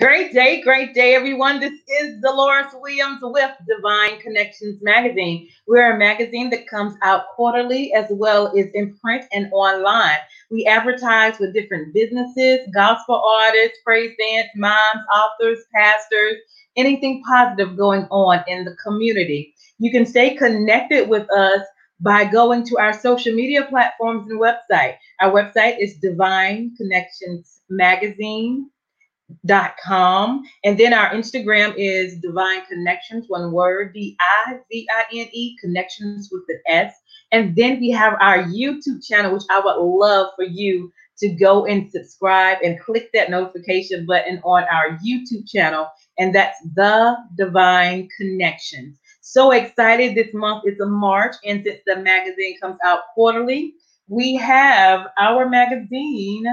Great day, great day, everyone. This is Deloris Williams with Divine Connections Magazine. We're a magazine that comes out quarterly as well as in print and online. We advertise with different businesses, gospel artists, praise dance, moms, authors, pastors, anything positive going on in the community. You can stay connected with us by going to our social media platforms and website. Our website is Divine Connections Magazine dot com. And then our instagram is divine connections one word d-i-v-i-n-e connections with an s. And then we have our youtube channel which i would love for you to go and subscribe and click that notification button on our youtube channel. And that's the divine connections. So excited. This month is a march. And since the magazine comes out quarterly we have our magazine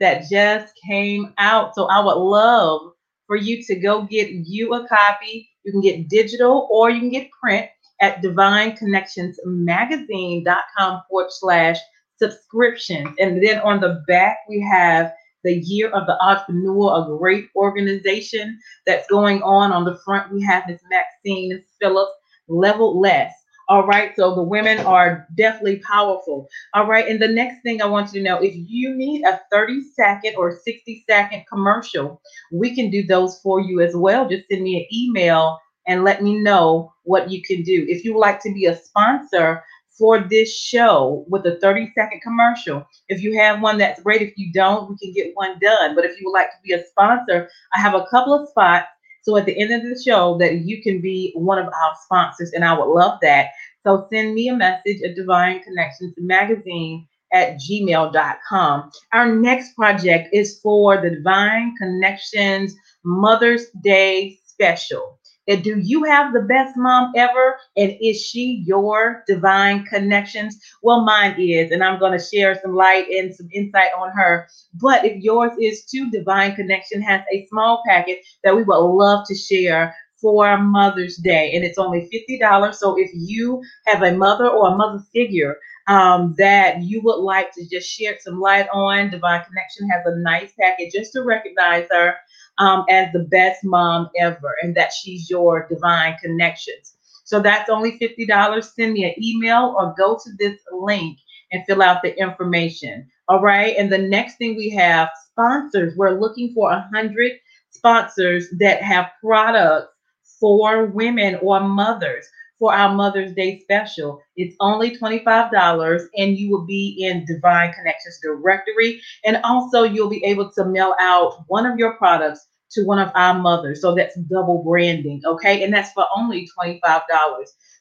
that just came out. So I would love for you to go get you a copy. You can get digital or you can get print at divineconnectionsmagazine.com forward slash subscriptions. And then on the back, we have the Year of the Entrepreneur, a great organization that's going on. On the front, we have Miss Maxine Phillips, Loveless. All right. So the women are definitely powerful. All right. And the next thing I want you to know if you need a 30 second or 60 second commercial, we can do those for you as well. Just send me an email and let me know what you can do. If you would like to be a sponsor for this show with a 30 second commercial, if you have one, that's great. If you don't, we can get one done. But if you would like to be a sponsor, I have a couple of spots so at the end of the show, that you can be one of our sponsors, and I would love that. So send me a message at Divine Connections Magazine at gmail.com. Our next project is for the Divine Connections Mother's Day Special. And do you have the best mom ever? And is she your divine connections? Well, mine is, and I'm going to share some light and some insight on her. But if yours is too, Divine Connection has a small packet that we would love to share for Mother's Day, and it's only $50. So if you have a mother or a mother figure um, that you would like to just share some light on, Divine Connection has a nice packet just to recognize her um, as the best mom ever and that she's your divine connections. So that's only $50. Send me an email or go to this link and fill out the information. All right. And the next thing we have sponsors. We're looking for a hundred sponsors that have products for women or mothers for our Mother's Day special. It's only $25 and you will be in Divine Connections directory. And also you'll be able to mail out one of your products to one of our mothers. So that's double branding, okay? And that's for only $25.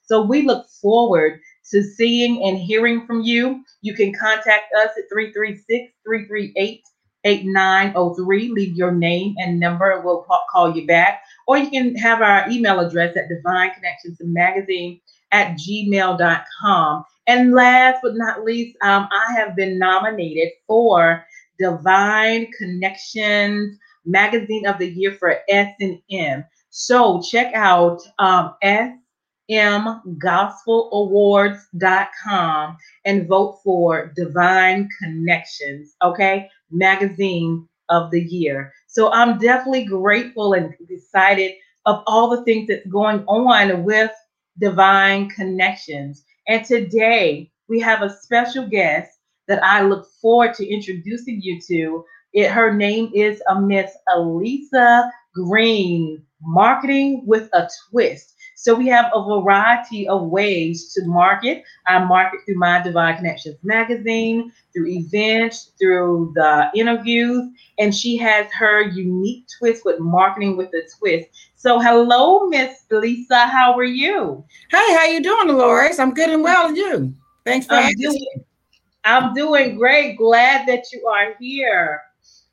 So we look forward to seeing and hearing from you. You can contact us at 336 338 8903. Leave your name and number, and we'll call you back. Or you can have our email address at Divine Connections Magazine at gmail.com. And last but not least, um, I have been nominated for Divine Connections Magazine of the Year for S&M. So check out um, smgospelawards.com and vote for Divine Connections, okay? Magazine of the Year. So I'm definitely grateful and excited of all the things that's going on with Divine Connections. And today we have a special guest that I look forward to introducing you to. It, her name is a Miss Elisa Greene, marketing with a twist. So we have a variety of ways to market. I market through my Divine Connections magazine, through events, through the interviews, and she has her unique twist with marketing with a twist. So hello, Miss Lisa. How are you? Hey, how you doing, Deloris? I'm good and well, and you? Thanks for I'm doing, I'm doing great. Glad that you are here.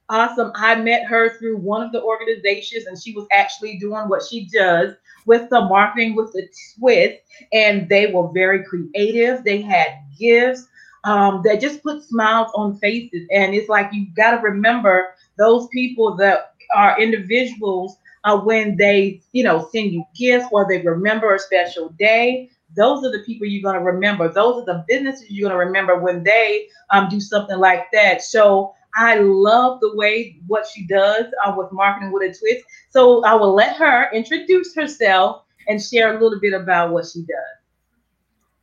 Awesome. I met her through one of the organizations, and she was actually doing what she does with the marketing with the twist. And they were very creative. They had gifts um, that just put smiles on faces. And it's like you got to remember those people that are individuals uh, when they, you know, send you gifts or they remember a special day. Those are the people you're going to remember. Those are the businesses you're going to remember when they um, do something like that. So I love the way what she does uh, with marketing with a twist. So I will let her introduce herself and share a little bit about what she does.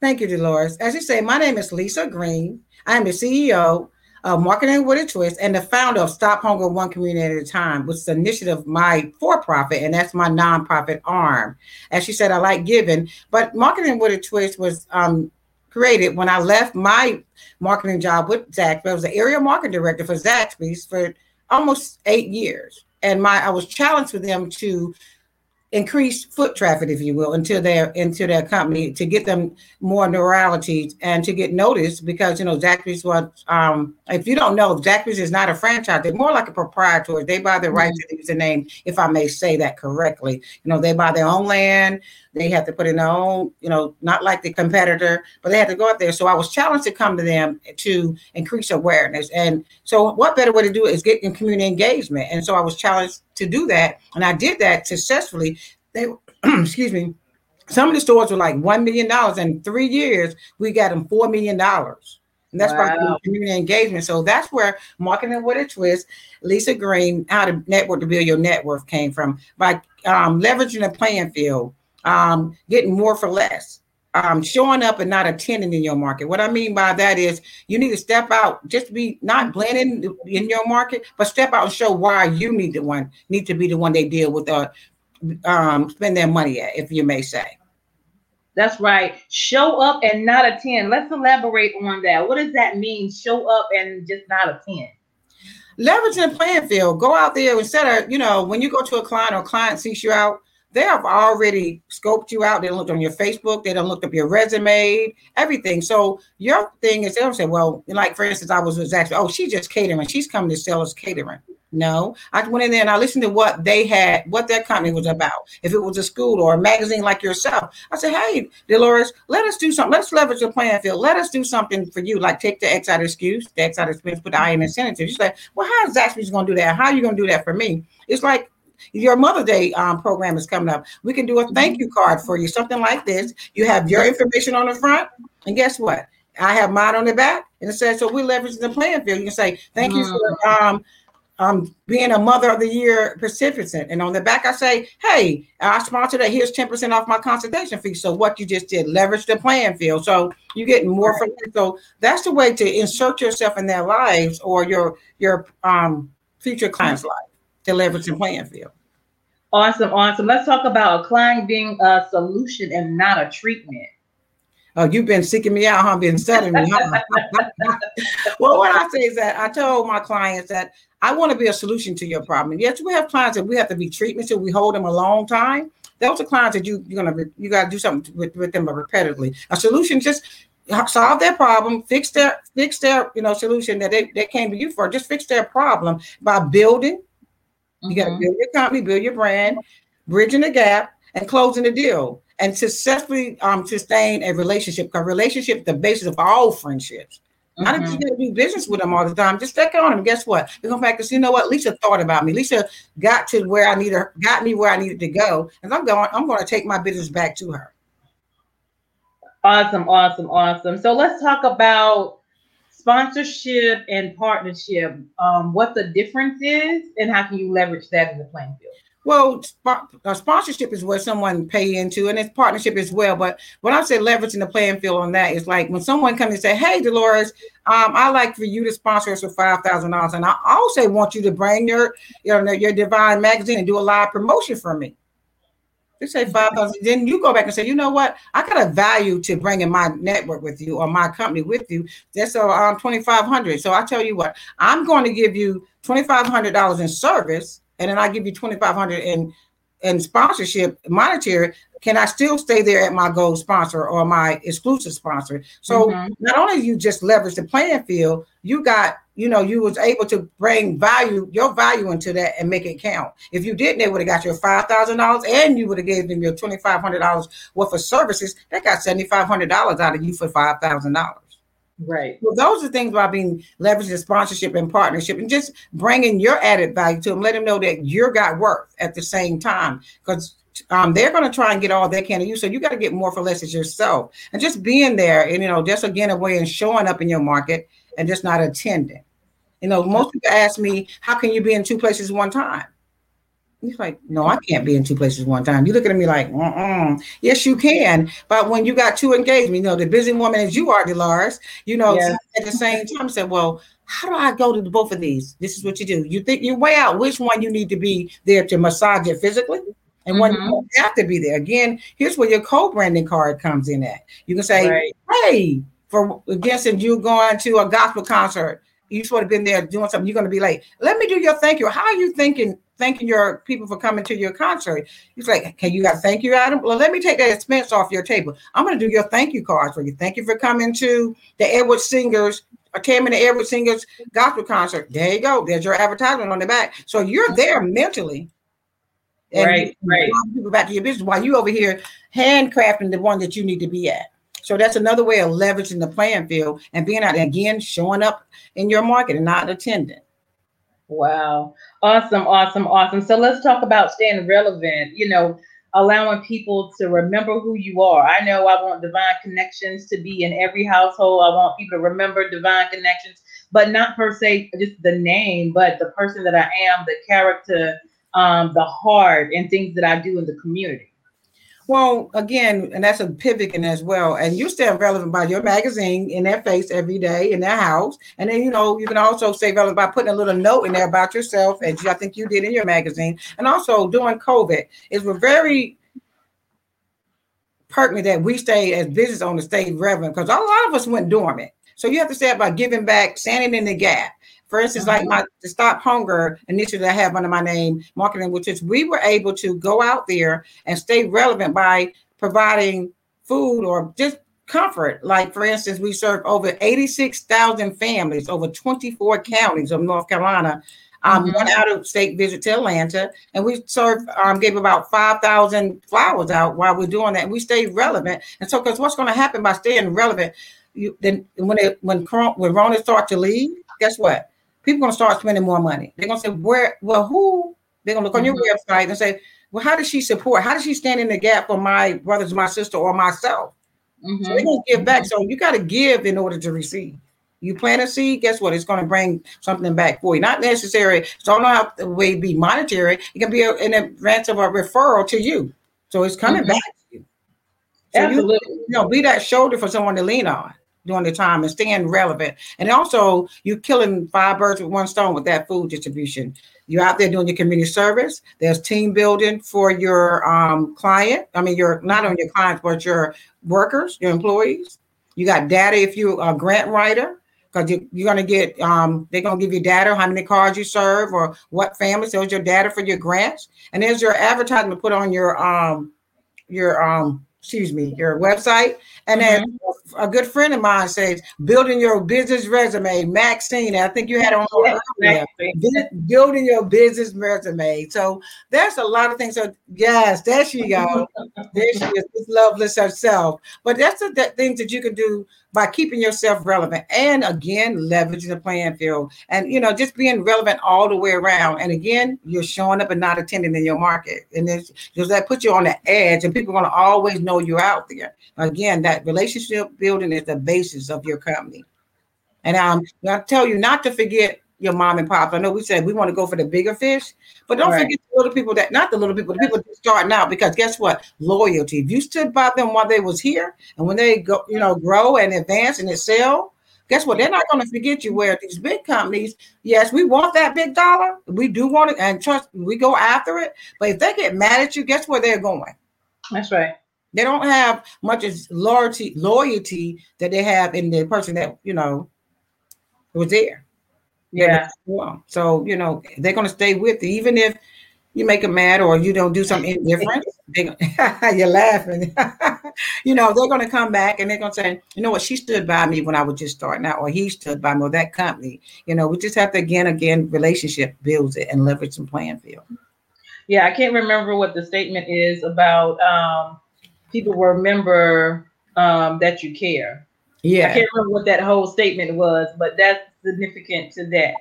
Thank you, Deloris. As you say, my name is Lisa Greene. I am the CEO of Marketing with a Twist and the founder of Stop Hunger One Community at a Time, which is an initiative my for-profit, and that's my nonprofit arm. As she said, I like giving, but Marketing with a Twist was um, created when I left my marketing job with Zaxby's. I was the area marketing director for Zaxby's for almost eight years. And my I was challenged with them to increase foot traffic, if you will, into their into their company to get them more neurality and to get noticed because you know Zaxby's was um if you don't know Zaxby's is not a franchise, they're more like a proprietor. They buy the mm-hmm. right to use the name, if I may say that correctly. You know, they buy their own land, they have to put in their own, you know, not like the competitor, but they had to go out there. So I was challenged to come to them to increase awareness. And so what better way to do it is get in community engagement. And so I was challenged to do that. And I did that successfully. They excuse me. Some of the stores were like one million dollars. In three years, we got them four million dollars. And that's wow. part of community engagement. So that's where marketing with a twist, Lisa Greene, how to network to build your network came from by um, leveraging the playing field um, getting more for less, um, showing up and not attending in your market. What I mean by that is you need to step out, just be not blending in your market, but step out and show why you need the one need to be the one they deal with uh um spend their money at, if you may say. That's right. Show up and not attend. Let's elaborate on that. What does that mean? Show up and just not attend. Leveraging the playing field. Go out there instead of, you know, when you go to a client or a client seeks you out, they have already scoped you out. They looked on your Facebook. They don't looked up your resume, everything. So your thing is they'll say, well, like for instance, I was exactly, oh, she's just catering. She's coming to sell us catering. No, I went in there and I listened to what they had, what their company was about. If it was a school or a magazine like yourself, I said, hey, Deloris, let us do something. Let's leverage the playing field. Let us do something for you, like take the X out of excuse, the X out of expense, put the I in incentive. You say, well, how is Zaxby's going to do that? How are you going to do that for me? It's like your Mother Day um, program is coming up. We can do a thank you card for you, something like this. You have your information on the front, and guess what? I have mine on the back, and it says so. We leverage the playing field. You can say thank you for mm. um, um, being a Mother of the Year recipient, and on the back I say, hey, I sponsor that. Here's ten percent off my consultation fee. So what you just did, leverage the playing field. So you get more from it. So that's the way to insert yourself in their lives or your your um, future clients' life to leverage the playing field. Awesome, awesome. Let's talk about a client being a solution and not a treatment. Oh, you've been seeking me out, huh? Been studying me, huh? well, what I say is that I told my clients that I want to be a solution to your problem. Yes, we have clients that we have to be treatment to. We hold them a long time. Those are clients that you you're gonna you gotta do something with, with them repetitively. A solution just solve their problem, fix their fix their you know solution that they, they came to you for. Just fix their problem by building you got to mm-hmm. build your company, build your brand, bridging the gap, and closing the deal, and successfully um, sustain a relationship. Because relationship the basis of all friendships. Mm-hmm. Not got to do business with them all the time. Just check on them. Guess what? They come back and say, you know what? Lisa thought about me. Lisa got to where I needed, got me where I needed to go, and I'm going. I'm going to take my business back to her. Awesome, awesome, awesome. So let's talk about sponsorship and partnership, um, what the difference is, and how can you leverage that in the playing field? Well, sp- uh, sponsorship is where someone pay into, and it's partnership as well. But when I say leveraging the playing field on that, is like when someone comes and say, "Hey, Deloris, um, I like for you to sponsor us for five thousand dollars," and I also want you to bring your, your your Divine magazine and do a live promotion for me. They say five thousand. Then you go back and say, you know what? I got a value to bringing my network with you or my company with you. That's uh, um twenty five hundred. So I tell you what, I'm going to give you twenty five hundred dollars in service, and then I give you twenty five hundred in in sponsorship, monetary. Can I still stay there at my gold sponsor or my exclusive sponsor? So mm-hmm. not only you just leverage the playing field, you got you know, you was able to bring value, your value into that and make it count. If you didn't, they would have got your five thousand dollars and you would have gave them your twenty five hundred dollars worth of services. They got seventy five hundred dollars out of you for five thousand dollars. Right. Well, those are things about being leveraging sponsorship and partnership and just bringing your added value to them. Let them know that you're got worth at the same time because um, they're going to try and get all they can of you. So you got to get more for less as yourself. And just being there and, you know, just again, a way of showing up in your market and just not attending. You know, most people ask me, how can you be in two places one time? He's like, no, I can't be in two places one time. You look at me like, uh yes, you can. But when you got two engagements, you know, the busy woman as you are, Deloris, you know, at the same time said, well, how do I go to both of these? This is what you do. You think you weigh out which one you need to be there to massage it physically and when mm-hmm. you have to be there. Again, here's where your co-branding card comes in at. You can say, right. hey, for against you going to a gospel concert, you should have been there doing something, you're gonna be late. Let me do your thank you. How are you thinking thanking your people for coming to your concert? He's like, Can you got thank you, Adam? Well, let me take that expense off your table. I'm gonna do your thank you cards for you. Thank you for coming to the Edward Singers or came in the Edward Singers gospel concert. There you go. There's your advertisement on the back. So you're there mentally and right, right. People back to your business while you over here handcrafting the one that you need to be at. So that's another way of leveraging the playing field and being out again, showing up in your market and not attending. Wow. Awesome, awesome, awesome. So let's talk about staying relevant, you know, allowing people to remember who you are. I know I want divine connections to be in every household. I want people to remember divine connections, but not per se just the name, but the person that I am, the character, um, the heart, and things that I do in the community. Well, again, and that's a pivoting as well. And you stay relevant by your magazine in their face every day in their house. And then, you know, you can also stay relevant by putting a little note in there about yourself, as I think you did in your magazine. And also during COVID, it was very pertinent that we stay as business owners stay relevant because a lot of us went dormant. So you have to say about giving back, standing in the gap. For instance, like my the Stop Hunger initiative I have under my name, marketing, which is we were able to go out there and stay relevant by providing food or just comfort. Like for instance, we serve over 86,000 families over 24 counties of North Carolina. Um, mm-hmm. One out of state visit to Atlanta, and we serve um, gave about five thousand flowers out while we're doing that. And we stay relevant, and so because what's going to happen by staying relevant, you then when it when when Rona start to leave, guess what? People gonna start spending more money. They're gonna say, where, well, who? They're gonna look on your mm-hmm. website and say, well, how does she support? How does she stand in the gap for my brothers, my sister, or myself? Mm-hmm. So they're gonna give back. So you gotta give in order to receive. You plant a seed, guess what? It's going to bring something back for you. Not necessary. So I don't know how the way be monetary. It can be a, in advance of a referral to you. So it's coming mm-hmm. back to you. So Absolutely. You, you know, be that shoulder for someone to lean on during the time and staying relevant. And also, you're killing five birds with one stone with that food distribution. You're out there doing your community service. There's team building for your um, client. I mean, you're not on your clients, but your workers, your employees. You got data if you're a grant writer, because you, are going to get, um, they're going to give you data, how many cars you serve or what families. There's your data for your grants. And there's your advertisement to put on your, um, your, um, excuse me, your website. And mm-hmm. then a good friend of mine says, building your business resume, Maxine. I think you had on yes, building your business resume. So there's a lot of things. So yes, there she go. there she is, Loveless herself. But that's the that things that you can do by keeping yourself relevant and again leveraging the playing field. And you know just being relevant all the way around. And again you're showing up and not attending in your market. And it's just that put you on the edge? And people are going to always know you're out there. Again that relationship building is the basis of your company. And um, I tell you not to forget your mom and pop. I know we said we want to go for the bigger fish, but don't right. forget the little people that not the little people, the people starting out. Because guess what? Loyalty. If you stood by them while they was here, and when they go, you know, grow and advance and excel, guess what? They're not going to forget you. Where these big companies, yes, we want that big dollar. We do want it, and trust we go after it. But if they get mad at you, guess where they're going? That's right. They don't have much as loyalty loyalty that they have in the person that you know was there. Yeah. Well, So you know they're gonna stay with you, even if you make them mad or you don't do something different. you're laughing. you know they're gonna come back and they're gonna say, you know what, she stood by me when I was just starting out, or he stood by me, or that company. You know, we just have to again, again, relationship builds it and leverage some playing field. Yeah, I can't remember what the statement is about. Um, people remember um, that you care. Yeah, I can't remember what that whole statement was, but that's significant to that.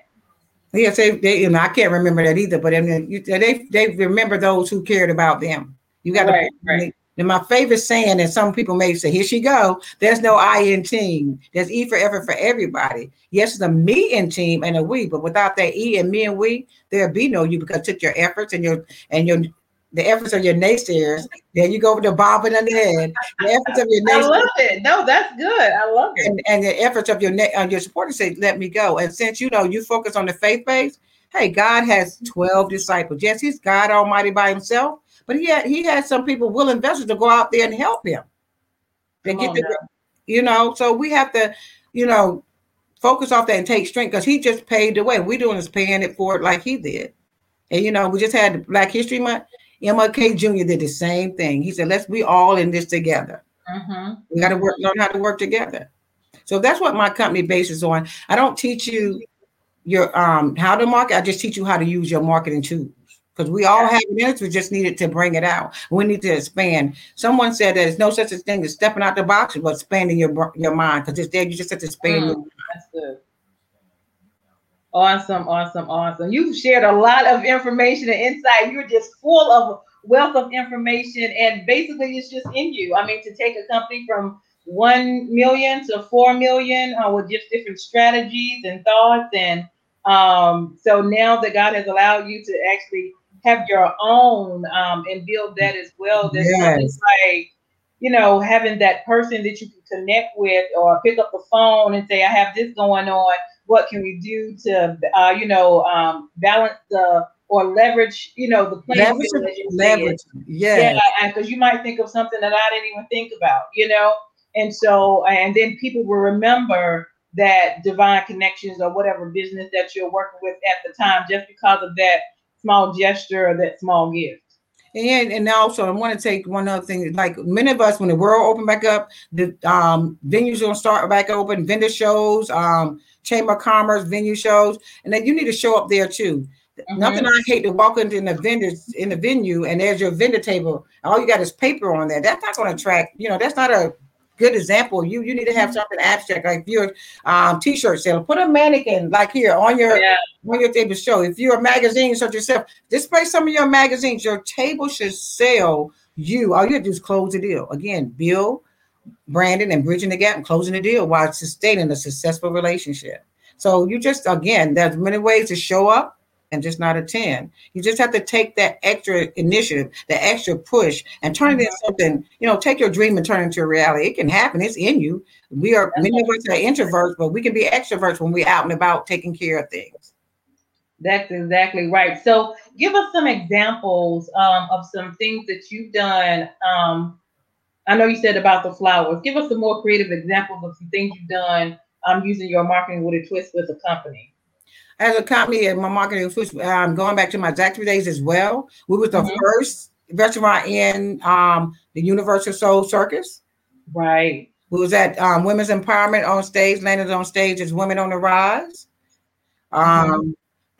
Yes, they, they you know, I can't remember that either, but I mean, you, they they remember those who cared about them. You got right, to. Right. And my favorite saying, and some people may say, "Here she go." There's no I in team. There's E for effort for everybody. Yes, it's a me in team and a we, but without that E and me and we, there'd be no you because it took your efforts and your and your the efforts of your naysayers. Then you go over the bobbing on the head. The efforts of your naysayers. I love it. No, that's good. I love it. And, and the efforts of your uh, your supporters say, "Let me go." And since you know you focus on the faith base, hey, God has twelve disciples. Yes, He's God Almighty by Himself, but He had He had some people, willing vessels, to go out there and help Him. They get the, you know. So we have to, you know, focus off that and take strength because He just paved the way. We're doing is paying it forward like He did. And you know, we just had Black History Month. MLK Jr. did the same thing. He said, "Let's be all in this together. Mm-hmm. We got to work, learn how to work together." So that's what my company bases on. I don't teach you your um how to market. I just teach you how to use your marketing tools because we all have it. We just needed to bring it out. We need to expand. Someone said that there's no such a thing as stepping out the box, but expanding your your mind because it's there. You just have to expand. Mm, that's good. Awesome, awesome, awesome. You've shared a lot of information and insight. You're just full of wealth of information, and basically, it's just in you. I mean, to take a company from one million to four million uh, with just different strategies and thoughts, and um, so now that God has allowed you to actually have your own um, and build that as well, that's yes. like you know having that person that you can connect with, or pick up the phone and say, "I have this going on." What can we do to uh, you know um, balance the or leverage you know the playing leverage, leverage. yeah because you might think of something that I didn't even think about you know and so and then people will remember that divine connections or whatever business that you're working with at the time just because of that small gesture or that small gift and and also I want to take one other thing. Like many of us, when the world opened back up, the um, venues gonna start back open, vendor shows, um, chamber of commerce, venue shows, and then you need to show up there too. Mm-hmm. Nothing I hate to walk into the vendors in the venue and there's your vendor table. All you got is paper on there. That's not going to attract. You know, that's not a good example. You you need to have mm-hmm. something abstract, like if you're um t-shirt seller, put a mannequin like here on your yeah. on your table show. If you're a magazine such yourself, display some of your magazines. Your table should sell you. All you have to do is close the deal. Again, build branding and bridging the gap and closing the deal while sustaining a successful relationship. So you just again, there's many ways to show up and just not attend. You just have to take that extra initiative, the extra push, and turn it into something. You know, take your dream and turn it into a reality. It can happen. It's in you. We are many of us are introverts, but we can be extroverts when we're out and about taking care of things. That's exactly right. So, give us some examples um, of some things that you've done. Um, I know you said about the flowers. Give us some more creative examples of some things you've done um, using your marketing with a twist with a company as a company and my marketing switch, um, going back to my Zaxby days as well. We was the mm-hmm. first restaurant in um, the Universal Soul Circus. Right. We was at um, Women's Empowerment on stage, landed on stage as Women on the Rise. Um, mm-hmm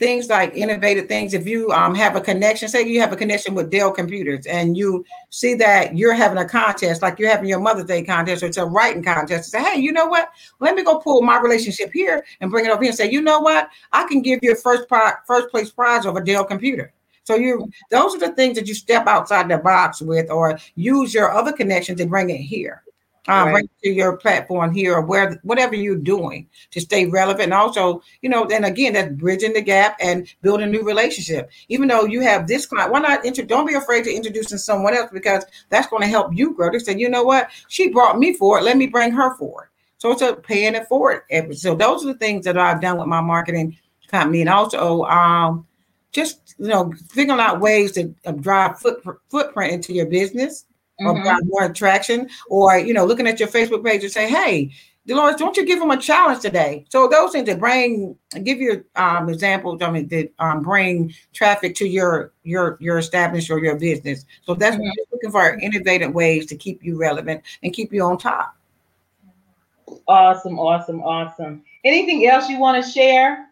things like innovative things. If you um, have a connection, say you have a connection with Dell Computers, and you see that you're having a contest, like you're having your Mother's Day contest, or it's a writing contest. Say, hey, you know what? Let me go pull my relationship here and bring it over here and say, you know what? I can give you a first pri- first place prize over Dell Computer. So you those are the things that you step outside the box with, or use your other connections to bring it here um, right. to your platform here or where whatever you're doing to stay relevant. And also you know and again that's bridging the gap and building a new relationship. Even though you have this client why not inter- don't be afraid to introducing someone else because that's going to help you grow. They said you know what? She brought me forward let me bring her forward so it's a paying it forward. So those are the things that i've done with my marketing company. And also um just you know figuring out ways to drive foot, footprint into your business mm-hmm. or more attraction, or you know, looking at your Facebook page and say, "Hey, Deloris, don't you give them a challenge today?" So those things that bring, give you um, examples. I mean, that um, bring traffic to your your your establishment or your business. So that's mm-hmm. looking for innovative ways to keep you relevant and keep you on top. Awesome, awesome, awesome. Anything else you want to share?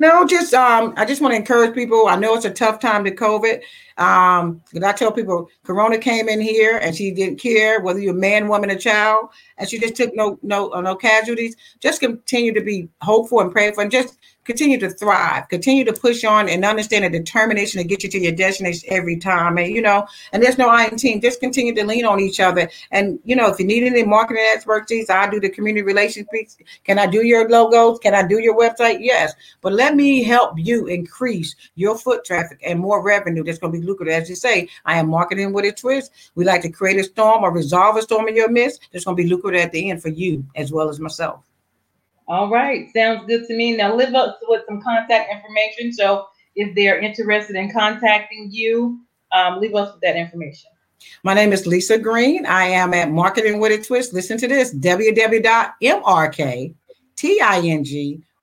No, just um, I just want to encourage people. I know it's a tough time to COVID. Um, because I tell people Corona came in here and she didn't care whether you're a man, woman, or child, and she just took no no no casualties. Just continue to be hopeful and pray for and just continue to thrive, continue to push on and understand the determination to get you to your destination every time. And, you know, and there's no I in team, just continue to lean on each other. And, you know, if you need any marketing expertise, I do the community relations piece. Can I do your logos? Can I do your website? Yes. But let me help you increase your foot traffic and more revenue that's going to be lucrative. As you say, I am marketing with a twist. We like to create a storm or resolve a storm in your midst. That's going to be lucrative at the end for you as well as myself. All right, sounds good to me. Now, live up with some contact information. So, if they're interested in contacting you, um, leave us with that information. My name is Lisa Greene. I am at Marketing with a Twist. Listen to this www.mrkting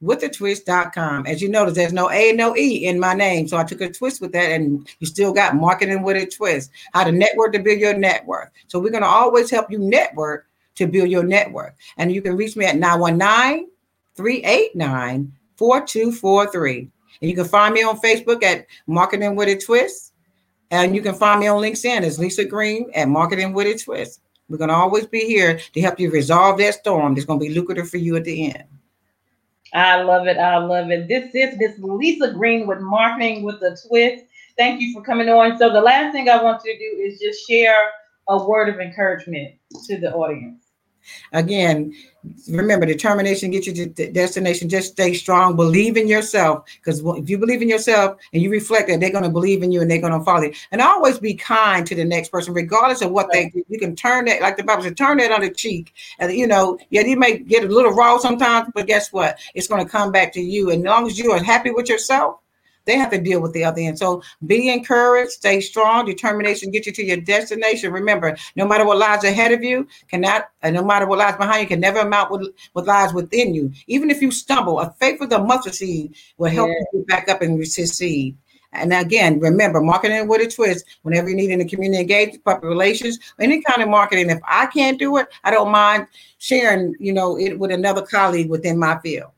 with a twist.com. As you notice, there's no A, no E in my name. So I took a twist with that, and you still got marketing with a twist. How to network to build your network. So we're going to always help you network to build your network. And you can reach me at 919 389 4243. And you can find me on Facebook at Marketing with a Twist. And you can find me on LinkedIn as Lisa Greene at Marketing with a Twist. We're going to always be here to help you resolve that storm that's going to be lucrative for you at the end. I love it. I love it. This is Miss Lisa Greene with Marketing with a Twist. Thank you for coming on. So, the last thing I want you to do is just share a word of encouragement to the audience. Again, remember determination get you to the destination. Just stay strong. Believe in yourself. Because if you believe in yourself and you reflect that, they're going to believe in you and they're going to follow you. And always be kind to the next person, regardless of what right. they do. You can turn that, like the Bible said, turn that on the cheek. And you know, yeah, you may get a little raw sometimes, but guess what? It's going to come back to you. And as long as you are happy with yourself, they have to deal with the other end. So be encouraged, stay strong, determination get you to your destination. Remember, no matter what lies ahead of you, cannot, and no matter what lies behind you, can never amount with what lies within you. Even if you stumble, a faith with a mustard seed will help yeah. you back up and succeed. And again, remember, marketing with a twist. Whenever you need in any community engagement, public relations, any kind of marketing, if I can't do it, I don't mind sharing, you know, it with another colleague within my field.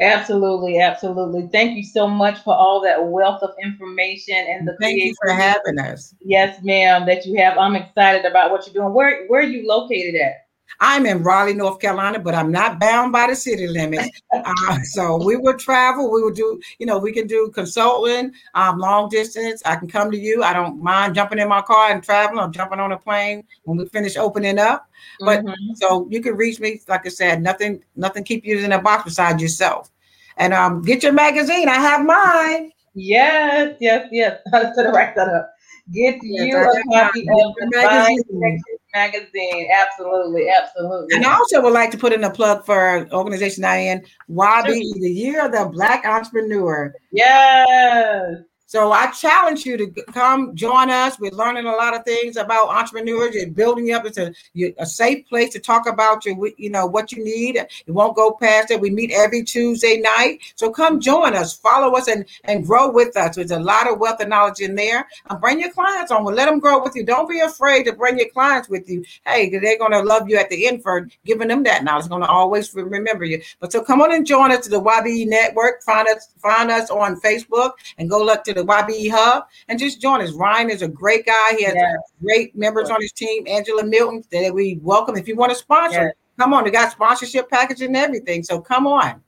Absolutely, absolutely. Thank you so much for all that wealth of information and the thank you for having us. Yes, ma'am. That you have. I'm excited about what you're doing. Where where are you located at? I'm in Raleigh, North Carolina, but I'm not bound by the city limits. uh, so we will travel. We will do, you know, we can do consulting, um, long distance. I can come to you. I don't mind jumping in my car and traveling or jumping on a plane when we finish opening up. But mm-hmm. so you can reach me, like I said, nothing, nothing keep you in a box beside yourself. And um, get your magazine. I have mine. Yes, yes, yes. to the right that up. Get yes, you a copy of the magazine. magazine. Absolutely, absolutely. And I also would like to put in a plug for organization I am, YB, the Year of the Black Entrepreneur. Yes. So I challenge you to come join us. We're learning a lot of things about entrepreneurs and building up. It's a, a safe place to talk about your, you know, what you need. It won't go past it. We meet every Tuesday night. So come join us, follow us, and and grow with us. There's a lot of wealth and knowledge in there. And bring your clients on. We'll let them grow with you. Don't be afraid to bring your clients with you. Hey, they're gonna love you at the end for giving them that knowledge. Going to always remember you. But so come on and join us to the YBE Network. Find us, find us on Facebook, and go look to the YBE Hub and just join us. Ryan is a great guy. He has yes. great members on his team. Angela Milton that we welcome. If you want to sponsor, yes. come on. We got sponsorship package and everything. So come on.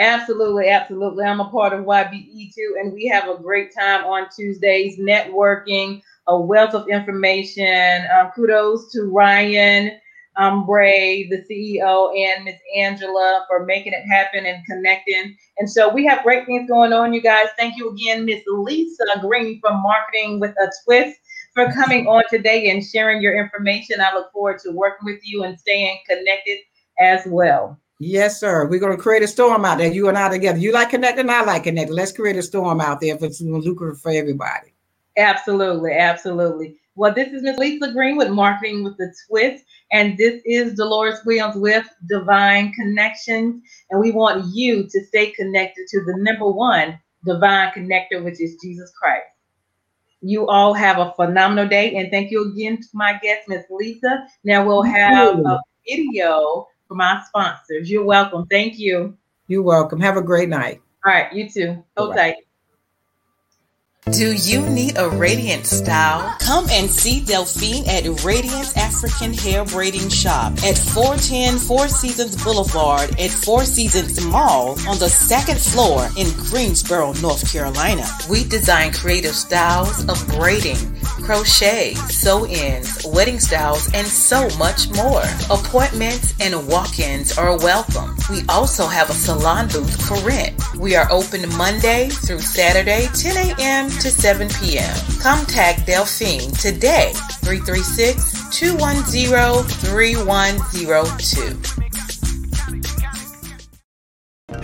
Absolutely, absolutely. I'm a part of YBE too, and we have a great time on Tuesdays networking, a wealth of information. Um, kudos to Ryan um, Bray, the CEO, and Miss Angela for making it happen and connecting. And so we have great things going on, you guys. Thank you again, Miss Lisa Greene from Marketing with a Twist for coming on today and sharing your information. I look forward to working with you and staying connected as well. Yes, sir. We're going to create a storm out there. You and I together. You like connecting, I like connecting. Let's create a storm out there for some lucrative for everybody. Absolutely, absolutely. Well, this is Miss Lisa Greene with Marketing with the Twist, and this is Deloris Williams with Divine Connections. And we want you to stay connected to the number one divine connector, which is Jesus Christ. You all have a phenomenal day, and thank you again to my guest, Miss Lisa. Now we'll have a video from our sponsors. You're welcome. Thank you. You're welcome. Have a great night. All right, you too. Hold tight. Do you need a radiant style? Come and see Delphine at Radiance African Hair Braiding Shop at 410 Four Seasons Boulevard at Four Seasons Mall on the second floor in Greensboro, North Carolina. We design creative styles of braiding, crochet, sew-ins, wedding styles, and so much more. Appointments and walk-ins are welcome. We also have a salon booth for rent. We are open Monday through Saturday, 10 a.m. to 7 p.m. Contact Delphine today, 336 210 3102.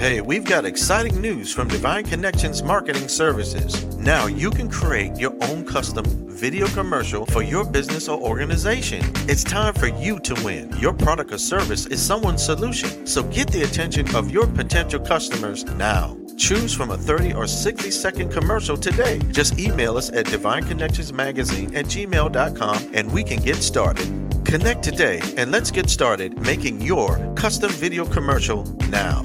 Hey, we've got exciting news from Divine Connections Marketing Services. Now you can create your own custom video commercial for your business or organization. It's time for you to win. Your product or service is someone's solution. So get the attention of your potential customers now. Choose from a 30 or 60 second commercial today. Just email us at divineconnectionsmagazine at gmail.com and we can get started. Connect today and let's get started making your custom video commercial now.